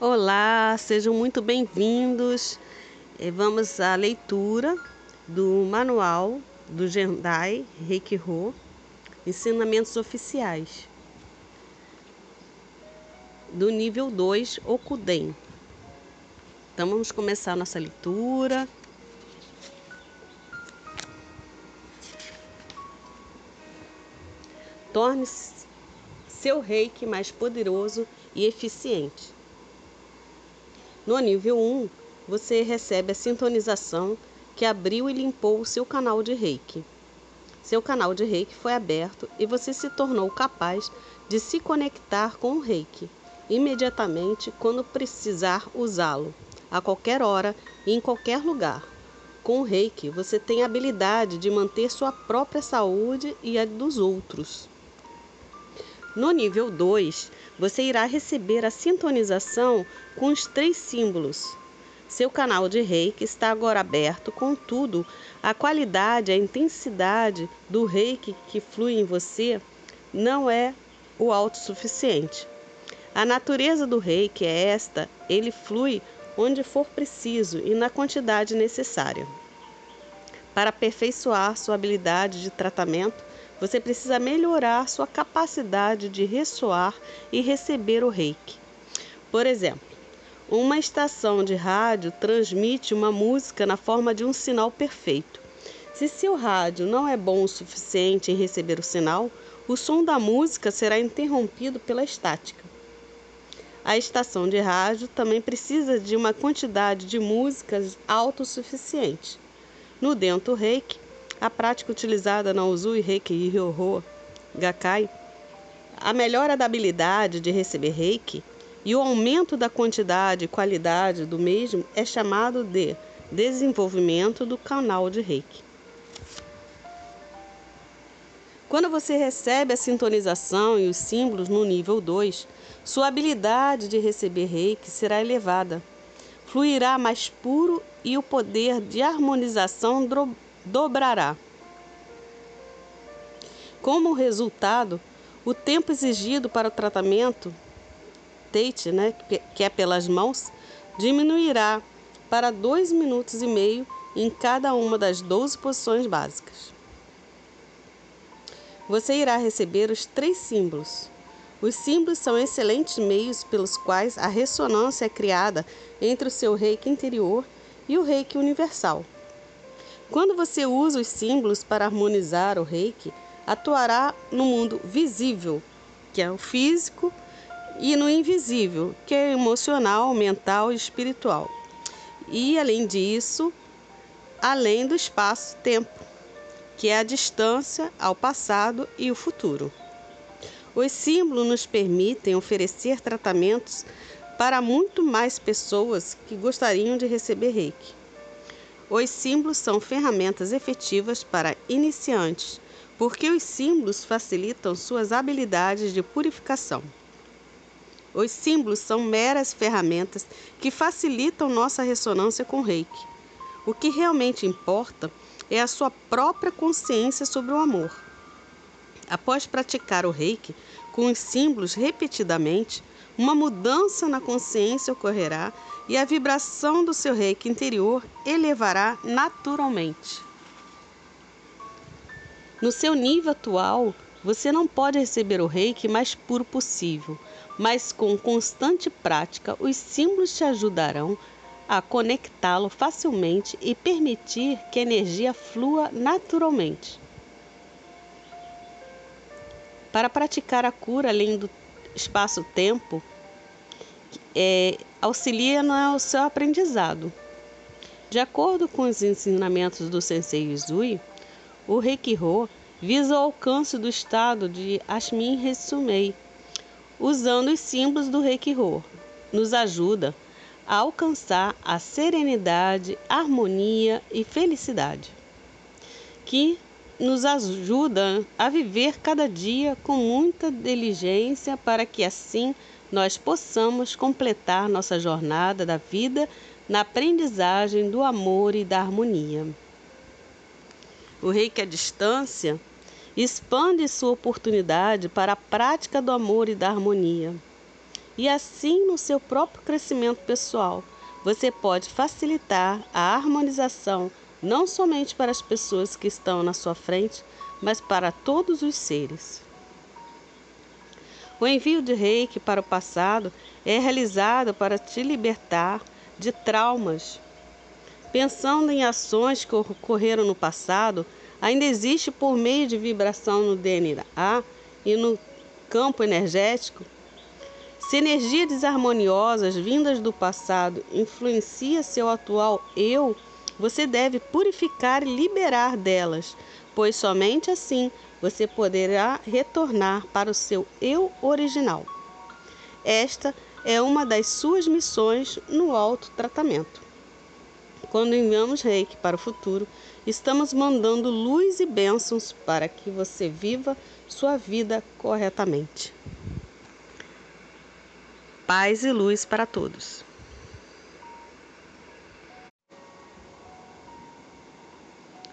Olá, sejam muito bem-vindos. Eh, vamos à leitura do manual do Gendai Reiki-Ho, Ensinamentos Oficiais, do nível 2, Okuden. Então vamos começar a nossa leitura. Torne seu reiki mais poderoso e eficiente. No nível 1, você recebe a sintonização que abriu e limpou o seu canal de reiki. Seu canal de reiki foi aberto e você se tornou capaz de se conectar com o reiki imediatamente quando precisar usá-lo, a qualquer hora e em qualquer lugar. Com o reiki, você tem a habilidade de manter sua própria saúde e a dos outros. No nível 2, você irá receber a sintonização com os três símbolos. Seu canal de reiki está agora aberto, contudo, a qualidade, a intensidade do reiki que flui em você não é o autossuficiente. A natureza do reiki é esta: ele flui onde for preciso e na quantidade necessária. Para aperfeiçoar sua habilidade de tratamento, você precisa melhorar sua capacidade de ressoar e receber o reiki. Por exemplo, uma estação de rádio transmite uma música na forma de um sinal perfeito. Se seu rádio não é bom o suficiente em receber o sinal, o som da música será interrompido pela estática. A estação de rádio também precisa de uma quantidade de músicas autossuficiente. No Dento Reiki, a prática utilizada na Uzui Reiki e Ryoho Gakkai, a melhora da habilidade de receber Reiki e o aumento da quantidade e qualidade do mesmo é chamado de desenvolvimento do canal de Reiki. Quando você recebe a sintonização e os símbolos no nível 2, sua habilidade de receber Reiki será elevada. Fluirá mais puro e o poder de harmonização dobrará. Como resultado, o tempo exigido para o tratamento, Tate, né, que é pelas mãos, diminuirá para 2 minutos e meio em cada uma das 12 posições básicas. Você irá receber os três símbolos. Os símbolos são excelentes meios pelos quais a ressonância é criada entre o seu reiki interior e o reiki universal. Quando você usa os símbolos para harmonizar o reiki, atuará no mundo visível, que é o físico, e no invisível, que é emocional, mental e espiritual. E além disso, além do espaço-tempo, que é a distância ao passado e o futuro. Os símbolos nos permitem oferecer tratamentos para muito mais pessoas que gostariam de receber reiki. Os símbolos são ferramentas efetivas para iniciantes, porque os símbolos facilitam suas habilidades de purificação. Os símbolos são meras ferramentas que facilitam nossa ressonância com o reiki. O que realmente importa é a sua própria consciência sobre o amor. Após praticar o reiki com os símbolos repetidamente, uma mudança na consciência ocorrerá e a vibração do seu reiki interior elevará naturalmente. No seu nível atual, você não pode receber o reiki mais puro possível, mas com constante prática, os símbolos te ajudarão a conectá-lo facilmente e permitir que a energia flua naturalmente. Para praticar a cura além do espaço-tempo é, auxilia no seu aprendizado. De acordo com os ensinamentos do Sensei Izui, o Reiki-Ho visa o alcance do estado de Ashmin Resumei, usando os símbolos do Reiki-Ho. Nos ajuda a alcançar a serenidade, harmonia e felicidade, que nos ajuda a viver cada dia com muita diligência para que assim nós possamos completar nossa jornada da vida na aprendizagem do amor e da harmonia. O reiki à distância expande sua oportunidade para a prática do amor e da harmonia. e assim no seu próprio crescimento pessoal. Você pode facilitar a harmonização não somente para as pessoas que estão na sua frente, mas para todos os seres. O envio de reiki para o passado é realizado para te libertar de traumas. Pensando em ações que ocorreram no passado, ainda existe por meio de vibração no DNA e no campo energético. Se energias desarmoniosas vindas do passado influencia seu atual eu, você deve purificar e liberar delas, pois somente assim você poderá retornar para o seu eu original. Esta é uma das suas missões no autotratamento. Quando enviamos reiki para o futuro, estamos mandando luz e bênçãos para que você viva sua vida corretamente. Paz e luz para todos.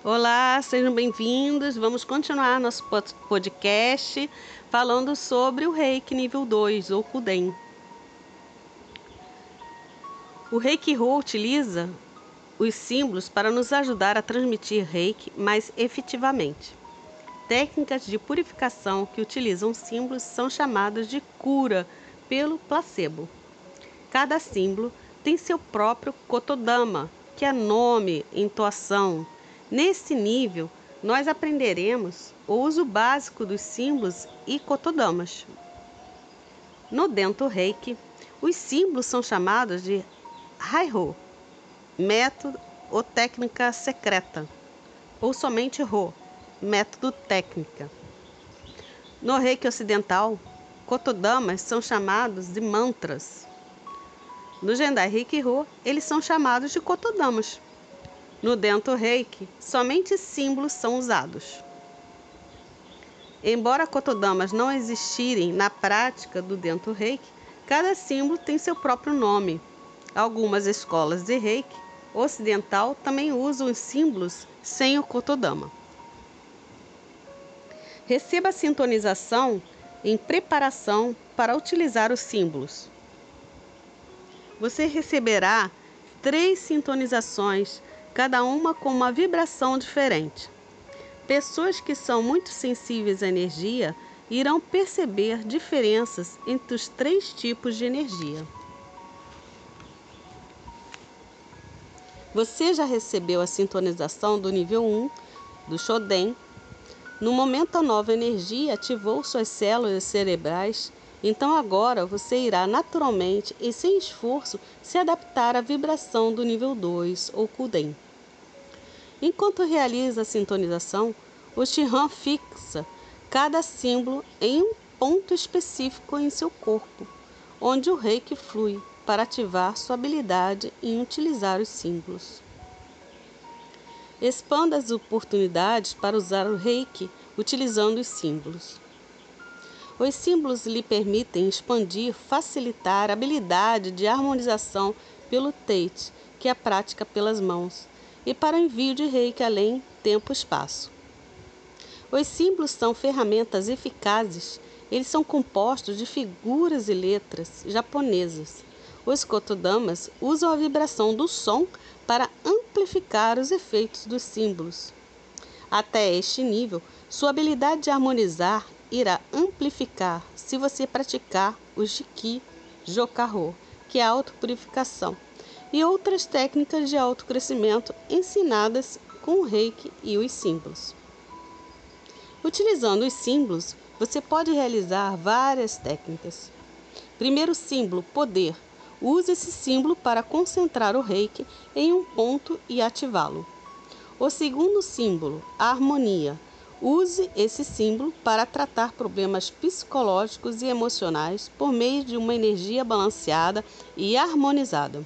Olá, sejam bem-vindos. Vamos continuar nosso podcast falando sobre o Reiki nível 2, ou Kuden. O Reiki Ho utiliza os símbolos para nos ajudar a transmitir Reiki mais efetivamente. Técnicas de purificação que utilizam símbolos são chamadas de cura pelo placebo. Cada símbolo tem seu próprio Kotodama, que é nome, entoação, Nesse nível, nós aprenderemos o uso básico dos símbolos e kotodamas. No Dento Reiki, os símbolos são chamados de Haiho, método ou técnica secreta, ou somente Ro, método técnica. No Reiki ocidental, kotodamas são chamados de mantras. No Gendai Reiki Ro, eles são chamados de kotodamas. No Dento Reiki, somente símbolos são usados. Embora kotodamas não existirem na prática do Dento Reiki, cada símbolo tem seu próprio nome. Algumas escolas de Reiki ocidental também usam os símbolos sem o kotodama. Receba a sintonização em preparação para utilizar os símbolos. Você receberá três sintonizações cada uma com uma vibração diferente. Pessoas que são muito sensíveis à energia irão perceber diferenças entre os três tipos de energia. Você já recebeu a sintonização do nível 1 do Shoden. No momento a nova energia ativou suas células cerebrais então agora você irá naturalmente e sem esforço se adaptar à vibração do nível 2 ou Kuden. Enquanto realiza a sintonização, o Shihan fixa cada símbolo em um ponto específico em seu corpo, onde o reiki flui para ativar sua habilidade em utilizar os símbolos. Expanda as oportunidades para usar o reiki utilizando os símbolos. Os símbolos lhe permitem expandir, facilitar a habilidade de harmonização pelo Tate, que é a prática pelas mãos, e para o envio de reiki além tempo-espaço. Os símbolos são ferramentas eficazes, eles são compostos de figuras e letras japonesas. Os kotodamas usam a vibração do som para amplificar os efeitos dos símbolos. Até este nível, sua habilidade de harmonizar irá amplificar se você praticar o Shiki Jokarro, que é a autopurificação, e outras técnicas de autocrescimento ensinadas com o reiki e os símbolos. Utilizando os símbolos, você pode realizar várias técnicas. Primeiro símbolo, poder. Use esse símbolo para concentrar o reiki em um ponto e ativá-lo. O segundo símbolo, harmonia. Use esse símbolo para tratar problemas psicológicos e emocionais por meio de uma energia balanceada e harmonizada.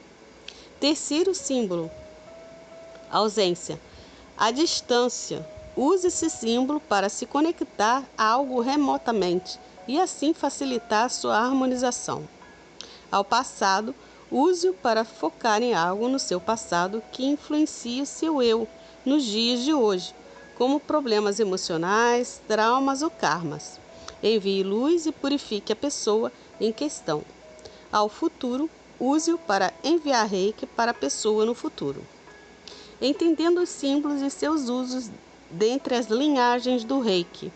Terceiro símbolo: ausência. A distância. Use esse símbolo para se conectar a algo remotamente e assim facilitar sua harmonização. Ao passado, use-o para focar em algo no seu passado que influencie o seu eu nos dias de hoje como problemas emocionais, traumas ou karmas. Envie luz e purifique a pessoa em questão. ao futuro, use-o para enviar reiki para a pessoa no futuro. Entendendo os símbolos e seus usos dentre as linhagens do reiki.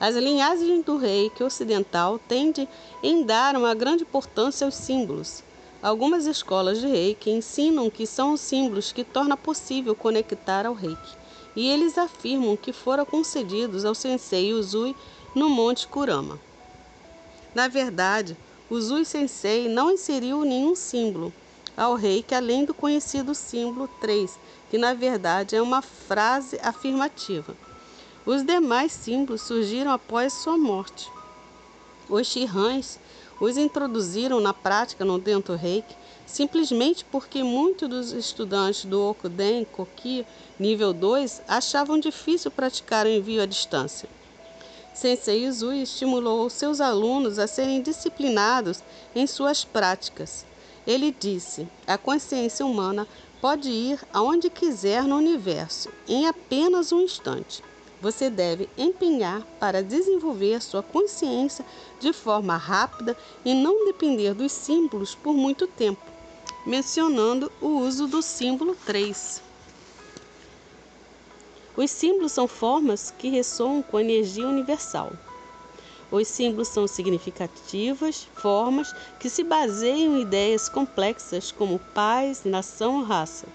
As linhagens do reiki ocidental tendem em dar uma grande importância aos símbolos. Algumas escolas de reiki ensinam que são os símbolos que torna possível conectar ao reiki, e eles afirmam que foram concedidos ao sensei Uzui no Monte Kurama. Na verdade, Uzui Sensei não inseriu nenhum símbolo ao reiki além do conhecido símbolo 3, que na verdade é uma frase afirmativa. Os demais símbolos surgiram após sua morte. Os Shihans os introduziram na prática no Dento Reiki simplesmente porque muitos dos estudantes do Okuden Koki nível 2 achavam difícil praticar o envio à distância. Sensei Izui estimulou seus alunos a serem disciplinados em suas práticas. Ele disse: a consciência humana pode ir aonde quiser no universo em apenas um instante. Você deve empenhar para desenvolver sua consciência de forma rápida e não depender dos símbolos por muito tempo, mencionando o uso do símbolo 3. Os símbolos são formas que ressoam com a energia universal. Os símbolos são significativas formas que se baseiam em ideias complexas como paz, nação raça.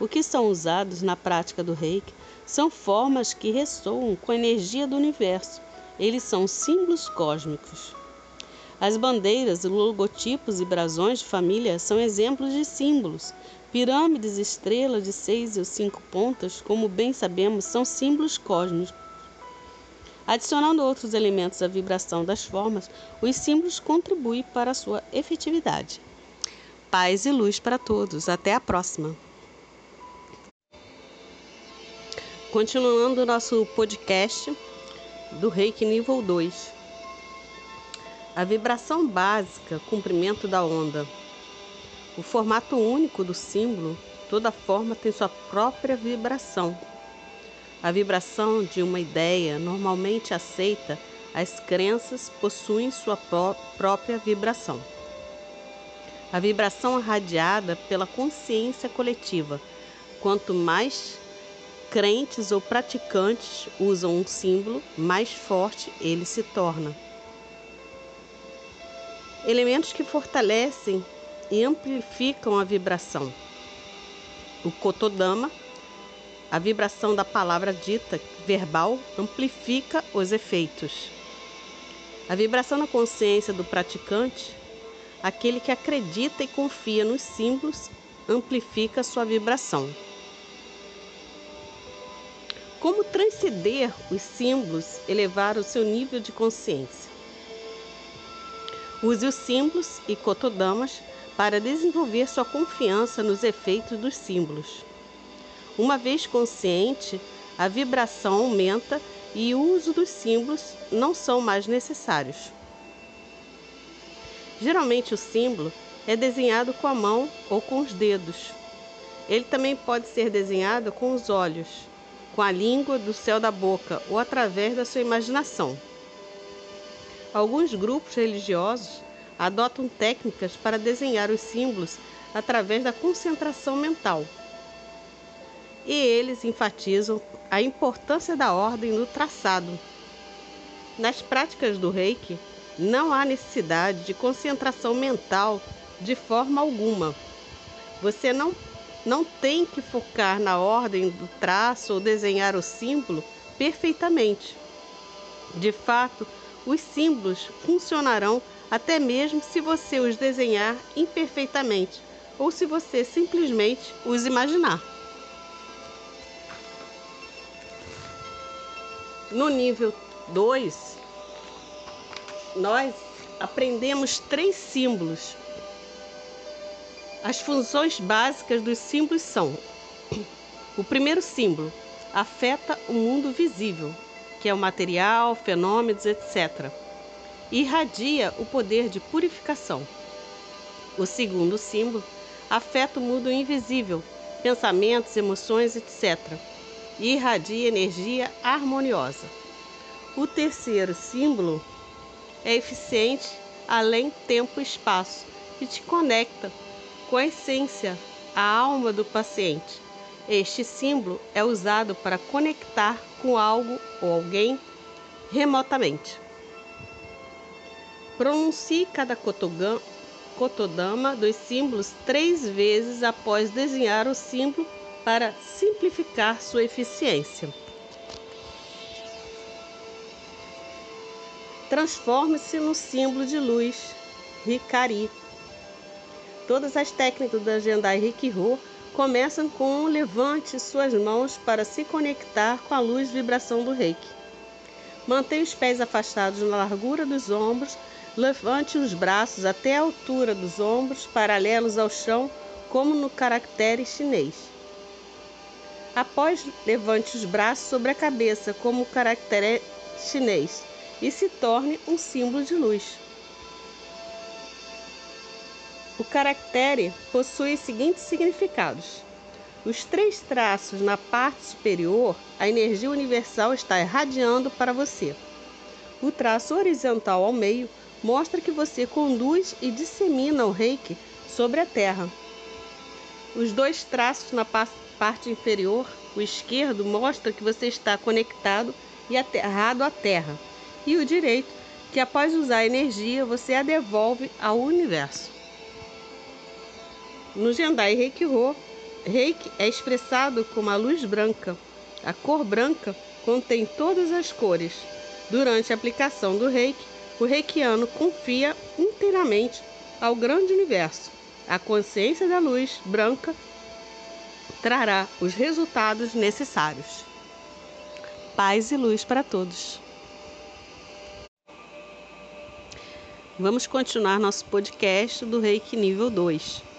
O que são usados na prática do reiki são formas que ressoam com a energia do universo. Eles são símbolos cósmicos. As bandeiras, logotipos e brasões de família são exemplos de símbolos. Pirâmides, estrelas de seis ou cinco pontas, como bem sabemos, são símbolos cósmicos. Adicionando outros elementos à vibração das formas, os símbolos contribuem para a sua efetividade. Paz e luz para todos. Até a próxima! Continuando o nosso podcast do Reiki nível 2. A vibração básica, comprimento da onda. O formato único do símbolo, toda forma tem sua própria vibração. A vibração de uma ideia normalmente aceita, as crenças possuem sua pró própria vibração. A vibração irradiada pela consciência coletiva. Quanto mais crentes ou praticantes usam um símbolo, mais forte ele se torna. Elementos que fortalecem e amplificam a vibração. O Kotodama, a vibração da palavra dita verbal, amplifica os efeitos. A vibração da consciência do praticante, aquele que acredita e confia nos símbolos, amplifica sua vibração. Como transcender os símbolos, elevar o seu nível de consciência? Use os símbolos e cotodamas para desenvolver sua confiança nos efeitos dos símbolos. Uma vez consciente, a vibração aumenta e o uso dos símbolos não são mais necessários. Geralmente o símbolo é desenhado com a mão ou com os dedos. Ele também pode ser desenhado com os olhos com a língua do céu da boca ou através da sua imaginação. Alguns grupos religiosos adotam técnicas para desenhar os símbolos através da concentração mental. E eles enfatizam a importância da ordem no traçado. Nas práticas do Reiki, não há necessidade de concentração mental de forma alguma. Você não não tem que focar na ordem do traço ou desenhar o símbolo perfeitamente. De fato, os símbolos funcionarão até mesmo se você os desenhar imperfeitamente ou se você simplesmente os imaginar. No nível 2, nós aprendemos três símbolos as funções básicas dos símbolos são: o primeiro símbolo afeta o mundo visível, que é o material, fenômenos, etc. E irradia o poder de purificação. O segundo símbolo afeta o mundo invisível, pensamentos, emoções, etc. E irradia energia harmoniosa. O terceiro símbolo é eficiente além tempo e espaço, que te conecta com a essência, a alma do paciente. Este símbolo é usado para conectar com algo ou alguém remotamente. Pronuncie cada kotodama dos símbolos três vezes após desenhar o símbolo para simplificar sua eficiência. Transforme-se no símbolo de luz, Hikari. Todas as técnicas da Jendai Rikiho começam com levante suas mãos para se conectar com a luz vibração do reiki. Mantenha os pés afastados na largura dos ombros, levante os braços até a altura dos ombros, paralelos ao chão, como no caractere chinês. Após, levante os braços sobre a cabeça, como o caractere chinês, e se torne um símbolo de luz. O caractere possui os seguintes significados. Os três traços na parte superior, a energia universal está irradiando para você. O traço horizontal ao meio mostra que você conduz e dissemina o reiki sobre a Terra. Os dois traços na parte inferior, o esquerdo, mostra que você está conectado e aterrado à Terra, e o direito, que após usar a energia você a devolve ao universo. No Jendai Reiki-Ho, Reiki é expressado como a luz branca. A cor branca contém todas as cores. Durante a aplicação do Reiki, o reikiano confia inteiramente ao grande universo. A consciência da luz branca trará os resultados necessários. Paz e luz para todos. Vamos continuar nosso podcast do Reiki nível 2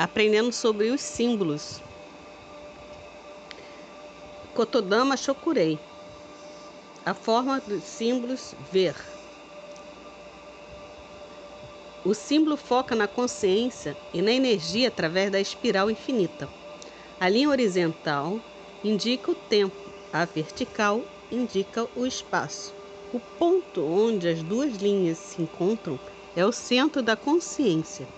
aprendendo sobre os símbolos. Kotodama Shokurei. A forma dos símbolos ver. O símbolo foca na consciência e na energia através da espiral infinita. A linha horizontal indica o tempo, a vertical indica o espaço. O ponto onde as duas linhas se encontram é o centro da consciência.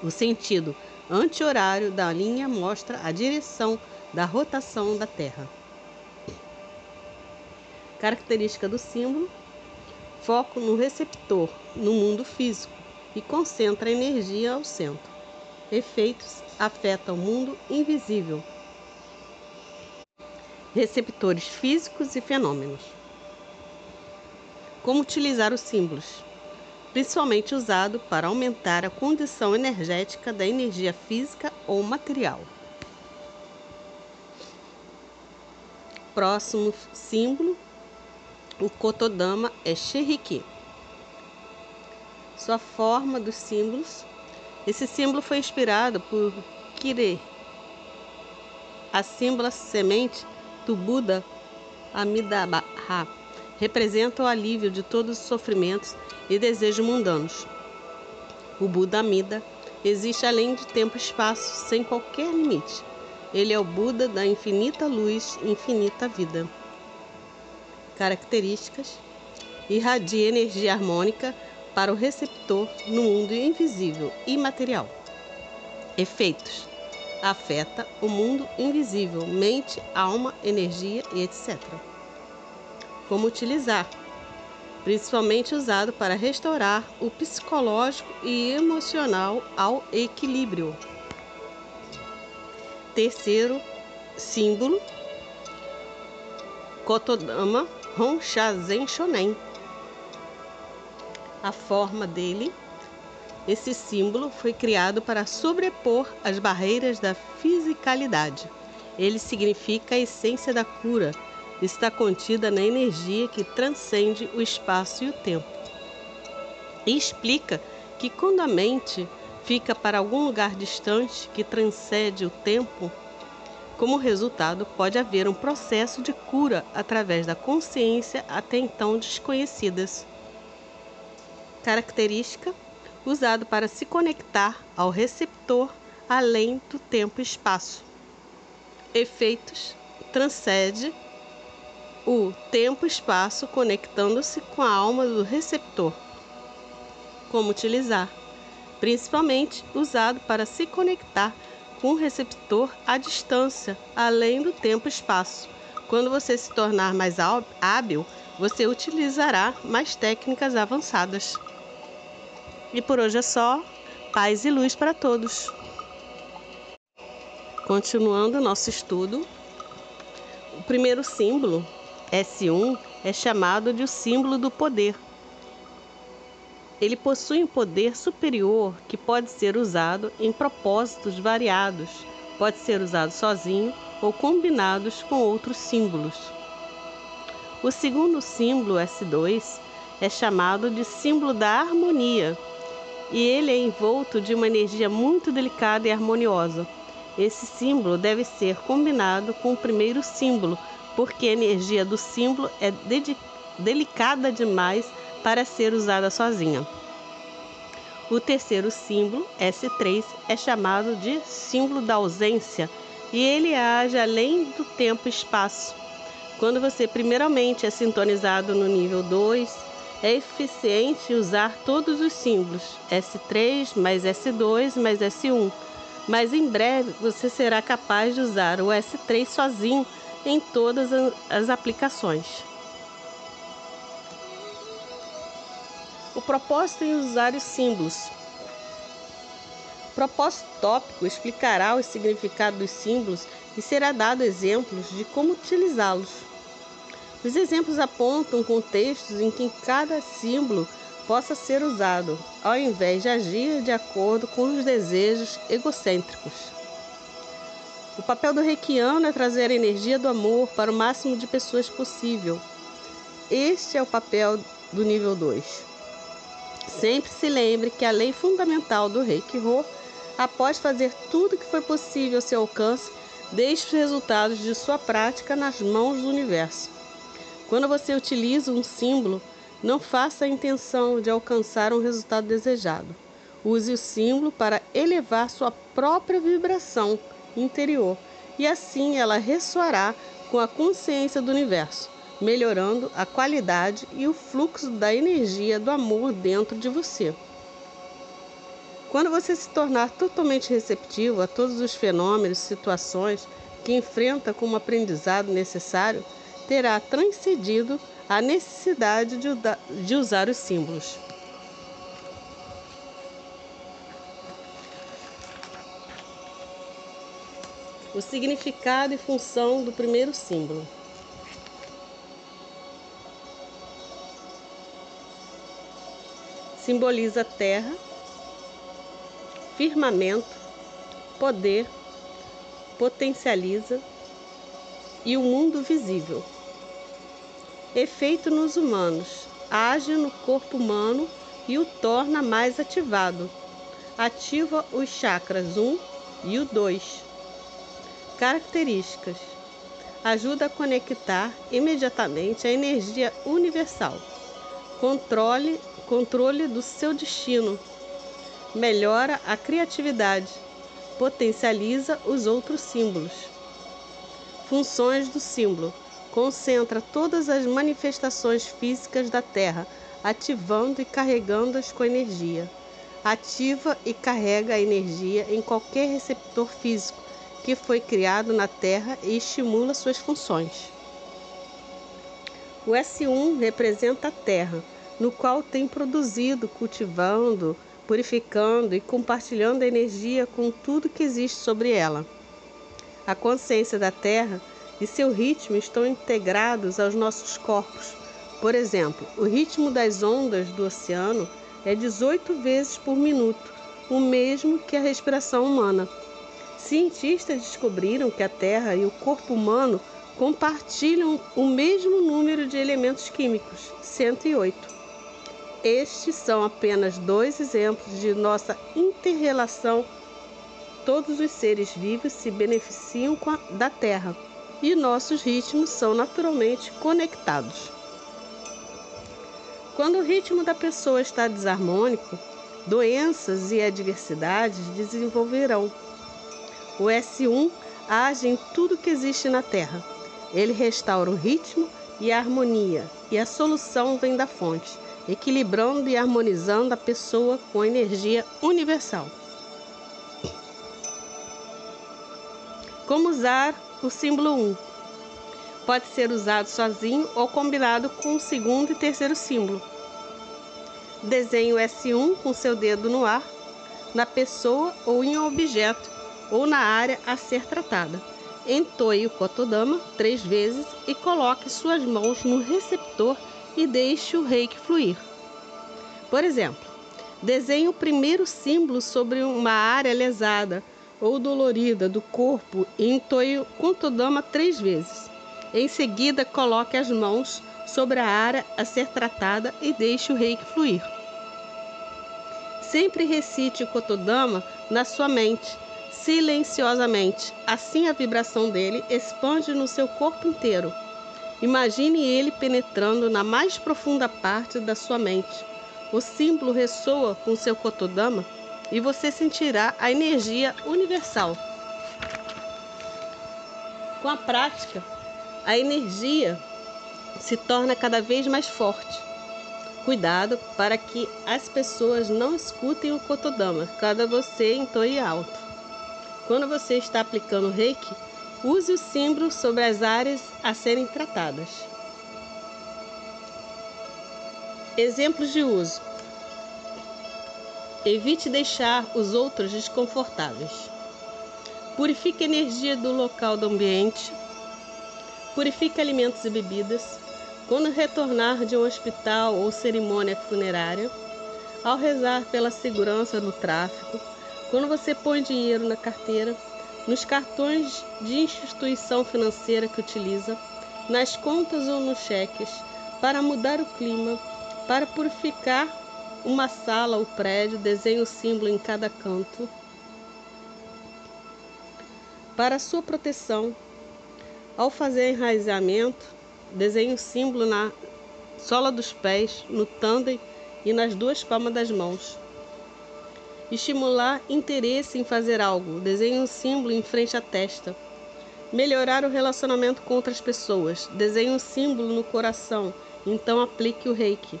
O sentido anti-horário da linha mostra a direção da rotação da Terra. Característica do símbolo: foco no receptor no mundo físico e concentra a energia ao centro. Efeitos: afeta o mundo invisível. Receptores físicos e fenômenos. Como utilizar os símbolos? Principalmente usado para aumentar a condição energética da energia física ou material. Próximo símbolo, o Kotodama é Shiriki. Sua forma dos símbolos. Esse símbolo foi inspirado por Kire, a símbolo semente do Buda Amitabha representa o alívio de todos os sofrimentos e desejos mundanos. O Buda Amida existe além de tempo e espaço, sem qualquer limite. Ele é o Buda da infinita luz infinita vida. Características: irradia energia harmônica para o receptor no mundo invisível e material. Efeitos: afeta o mundo invisível, mente, alma, energia e etc. Como utilizar? principalmente usado para restaurar o psicológico e emocional ao equilíbrio. Terceiro símbolo, Kotodama Honshazen Shonen. A forma dele, esse símbolo foi criado para sobrepor as barreiras da fisicalidade. Ele significa a essência da cura, está contida na energia que transcende o espaço e o tempo. E explica que quando a mente fica para algum lugar distante que transcende o tempo, como resultado, pode haver um processo de cura através da consciência até então desconhecidas. Característica usado para se conectar ao receptor além do tempo e espaço. Efeitos transcende o tempo-espaço conectando-se com a alma do receptor. como utilizar, principalmente usado para se conectar com o receptor à distância, além do tempo e espaço. Quando você se tornar mais hábil, você utilizará mais técnicas avançadas. E por hoje é só. Paz e luz para todos. Continuando nosso estudo, o primeiro símbolo, S1, é chamado de o símbolo do poder. Ele possui um poder superior que pode ser usado em propósitos variados, pode ser usado sozinho ou combinados com outros símbolos. O segundo símbolo, S2, é chamado de símbolo da harmonia e ele é envolto de uma energia muito delicada e harmoniosa. Esse símbolo deve ser combinado com o primeiro símbolo, porque a energia do símbolo é delicada demais para ser usada sozinha. O terceiro símbolo, S3, é chamado de símbolo da ausência e ele age além do tempo e espaço. Quando você primeiramente é sintonizado no nível 2, é eficiente usar todos os símbolos S3 mais S2 mais S1, mas em breve você será capaz de usar o S3 sozinho em todas as aplicações. O propósito em usar os símbolos. O propósito tópico explicará o significado dos símbolos e será dado exemplos de como utilizá-los. Os exemplos apontam contextos em que cada símbolo possa ser usado, ao invés de agir de acordo com os desejos egocêntricos. O papel do reikiano é trazer a energia do amor para o máximo de pessoas possível. Este é o papel do nível 2. Sempre se lembre que a lei fundamental do Reiki Ho, após fazer tudo que foi possível ao seu alcance, deixe os resultados de sua prática nas mãos do universo. Quando você utiliza um símbolo, não faça a intenção de alcançar um resultado desejado. Use o símbolo para elevar sua própria vibração interior e assim ela ressoará com a consciência do universo, melhorando a qualidade e o fluxo da energia do amor dentro de você. Quando você se tornar totalmente receptivo a todos os fenômenos e situações que enfrenta como aprendizado necessário, terá transcendido a necessidade de usar os símbolos. O significado e função do primeiro símbolo. Simboliza terra, firmamento, poder, potencializa e o mundo visível. Efeito nos humanos: age no corpo humano e o torna mais ativado. Ativa os chakras 1 e o 2. Características: ajuda a conectar imediatamente a energia universal. Controle, controle do seu destino. Melhora a criatividade. Potencializa os outros símbolos Funções do símbolo: concentra todas as manifestações físicas da Terra, ativando e carregando-as com energia. Ativa e carrega a energia em qualquer receptor físico que foi criado na Terra e estimula suas funções. O S1 representa a Terra, no qual tem produzido, cultivando, purificando e compartilhando a energia com tudo que existe sobre ela. A consciência da Terra e seu ritmo estão integrados aos nossos corpos. Por exemplo, o ritmo das ondas do oceano é 18 vezes por minuto, o mesmo que a respiração humana. Cientistas descobriram que a Terra e o corpo humano compartilham o mesmo número de elementos químicos, 108. Estes são apenas dois exemplos de nossa interrelação todos os seres vivos se beneficiam a, da Terra e nossos ritmos são naturalmente conectados. Quando o ritmo da pessoa está desarmônico, doenças e adversidades desenvolverão. O S1 age em tudo que existe na Terra. Ele restaura o ritmo e a harmonia, e a solução vem da fonte. equilibrando e harmonizando a pessoa com a energia universal. Como usar o símbolo 1? Pode ser usado sozinho ou combinado com o segundo e terceiro símbolo. Desenhe o S1 com seu dedo no ar, na pessoa ou em um objeto ou na área a ser tratada. Entoie o Kotodama três vezes e coloque suas mãos no receptor e deixe o reiki fluir. Por exemplo, desenhe o primeiro símbolo sobre uma área lesada ou dolorida do corpo e entoie o Kotodama três vezes. Em seguida, coloque as mãos sobre a área a ser tratada e deixe o reiki fluir. Sempre recite o Kotodama na sua mente, silenciosamente. Assim a vibração dele expande no seu corpo inteiro. Imagine ele penetrando na mais profunda parte da sua mente. O símbolo ressoa com seu Kotodama e você sentirá a energia universal. Com a prática, a energia se torna cada vez mais forte. Cuidado para que as pessoas não escutem o Kotodama, cada você entoie alto. Quando você está aplicando reiki, use o símbolo sobre as áreas a serem tratadas. Exemplos de uso: Evite deixar os outros desconfortáveis. Purifique a energia do local do ambiente. Purifique alimentos e bebidas. Quando retornar de um hospital ou cerimônia funerária, ao rezar pela segurança no tráfego, quando você põe dinheiro na carteira, nos cartões de instituição financeira que utiliza, nas contas ou nos cheques, para mudar o clima, para purificar uma sala ou prédio, desenhe o símbolo em cada canto. Para sua proteção, ao fazer enraizamento, desenhe o símbolo na sola dos pés, no tândem e nas duas palmas das mãos. Estimular interesse em fazer algo, desenhe um símbolo em frente à testa. Melhorar o relacionamento com outras pessoas, desenhe um símbolo no coração, então aplique o reiki.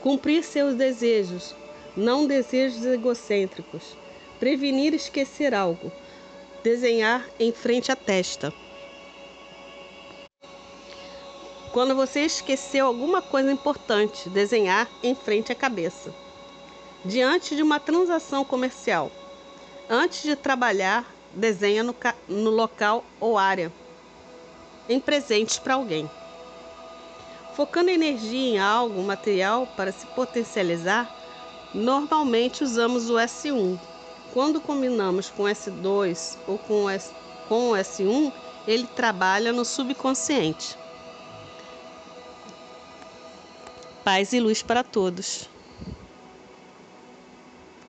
Cumprir seus desejos, não desejos egocêntricos. Prevenir esquecer algo. Desenhar em frente à testa. Quando você esqueceu alguma coisa importante, desenhar em frente à cabeça. Diante de uma transação comercial. Antes de trabalhar, desenha no, no local ou área. Em presentes para alguém. Focando energia em algo, material, para se potencializar, normalmente usamos o S1. Quando combinamos com S2 ou com, S, com o S1, ele trabalha no subconsciente. Paz e luz para todos.